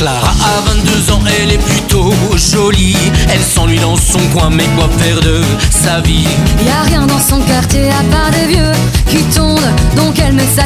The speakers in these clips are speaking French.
Clara a 22 ans, elle est plutôt jolie. Elle s'ennuie dans son coin, mais quoi faire de sa vie Y a rien dans son quartier à part des vieux qui tombent, donc elle met sa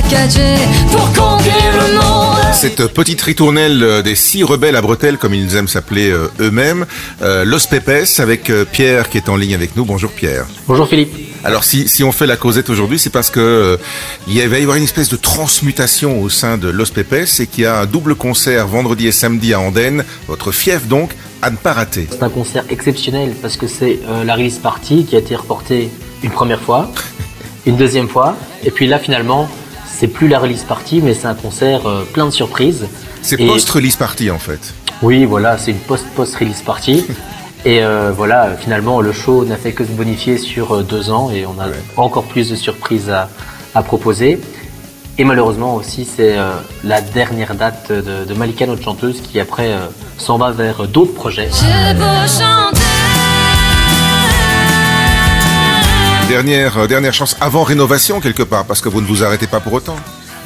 pour conquérir le monde. Cette petite ritournelle euh, des six rebelles à bretelles, comme ils aiment s'appeler euh, eux-mêmes, euh, Los Pepes, avec Pierre qui est en ligne avec nous. Bonjour Pierre. Bonjour Philippe. Alors si, si on fait la causette aujourd'hui, c'est parce que il va y avoir une espèce de transmutation au sein de Los Pepes et qu'il y a un double concert vendredi et samedi à Andenne, votre fief donc, à ne pas rater. C'est un concert exceptionnel parce que c'est la release party qui a été reportée une première fois, une deuxième fois, et puis là finalement c'est plus la release party, mais c'est un concert euh, plein de surprises. C'est post-release party en fait. Oui, voilà, c'est une post-post-release party. et euh, voilà, finalement, le show n'a fait que se bonifier sur euh, deux ans et on a encore plus de surprises à, proposer. Et malheureusement aussi, c'est la dernière date de, Malika, notre chanteuse, qui après s'en va vers d'autres projets. Dernière, euh, dernière chance avant rénovation quelque part, parce que vous ne vous arrêtez pas pour autant.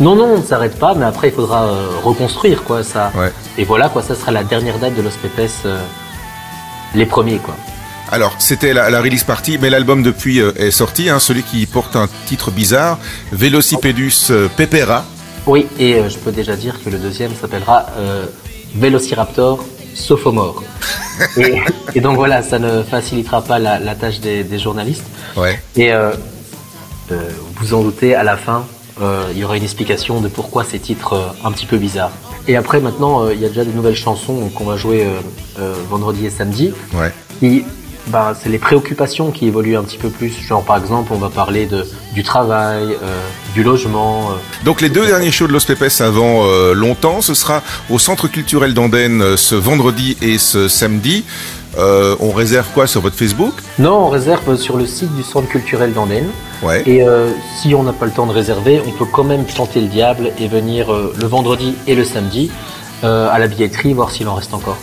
Non, non, on ne s'arrête pas, mais après il faudra euh, reconstruire quoi ça. Et voilà quoi, ça sera la dernière date de Los Pepes, euh, les premiers quoi. Alors, c'était la, release party, mais l'album depuis est sorti, hein, celui qui porte un titre bizarre, Velocipedus Pepera. Oui, et je peux déjà dire que le deuxième s'appellera Velociraptor sophomore. et, et, donc voilà, ça ne facilitera pas la, tâche des, journalistes. Ouais. Et euh, euh, vous en doutez, à la fin, euh, il y aura une explication de pourquoi ces titres un petit peu bizarres. Et après, maintenant, il y a déjà des nouvelles chansons qu'on va jouer vendredi et samedi. Ouais. Bah, c'est les préoccupations qui évoluent un petit peu plus. Genre, par exemple, on va parler de, du travail, euh, du logement. Euh. Donc, les deux derniers shows de Los avant euh, longtemps, ce sera au Centre culturel d'Andenne ce vendredi et ce samedi. on réserve quoi sur votre Facebook? Non, on réserve sur le site du Centre culturel d'Andenne. Ouais. Et si on n'a pas le temps de réserver, on peut quand même chanter le diable et venir le vendredi et le samedi. Euh, à la billetterie, voir s'il en reste encore.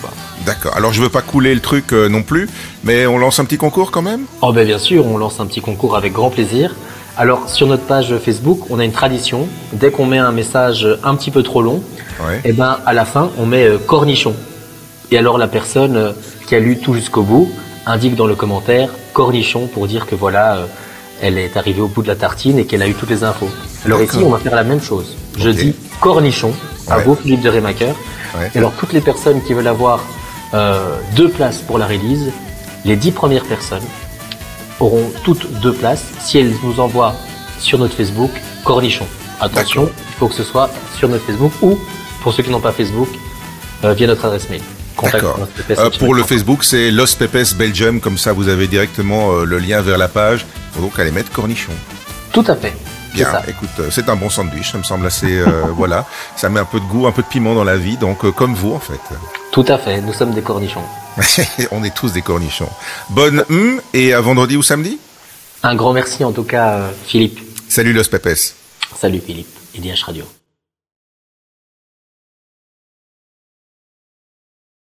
D'accord. Alors je veux pas couler le truc euh, non plus, mais on lance un petit concours quand même? Oh ben bien sûr, on lance un petit concours avec grand plaisir. Alors sur notre page Facebook, on a une tradition. Dès qu'on met un message un petit peu trop long, et eh ben à la fin on met euh, cornichon. Et alors la personne qui a lu tout jusqu'au bout indique dans le commentaire cornichon pour dire que voilà, elle est arrivée au bout de la tartine et qu'elle a eu toutes les infos. Alors ici on va faire la même chose. Je dis cornichon à vous, Philippe de Rémaker. Et alors, toutes les personnes qui veulent avoir euh, deux places pour la release, les dix premières personnes auront toutes deux places si elles nous envoient sur notre Facebook Cornichon. Attention, il faut que ce soit sur notre Facebook ou, pour ceux qui n'ont pas Facebook, euh, via notre adresse mail. D'accord. Euh, pour le Facebook, c'est Los Pepes Belgium, comme ça vous avez directement le lien vers la page. Il faut donc aller mettre Cornichon. Tout à fait. Bien, écoute, euh, c'est un bon sandwich, ça me semble assez, euh, voilà, ça met un peu de goût, un peu de piment dans la vie, donc euh, comme vous en fait. Tout à fait, nous sommes des cornichons. On est tous des cornichons. Bonne hum, et à vendredi ou samedi? Un grand merci en tout cas, Philippe. Salut Los Pepes. Salut Philippe, IDH Radio.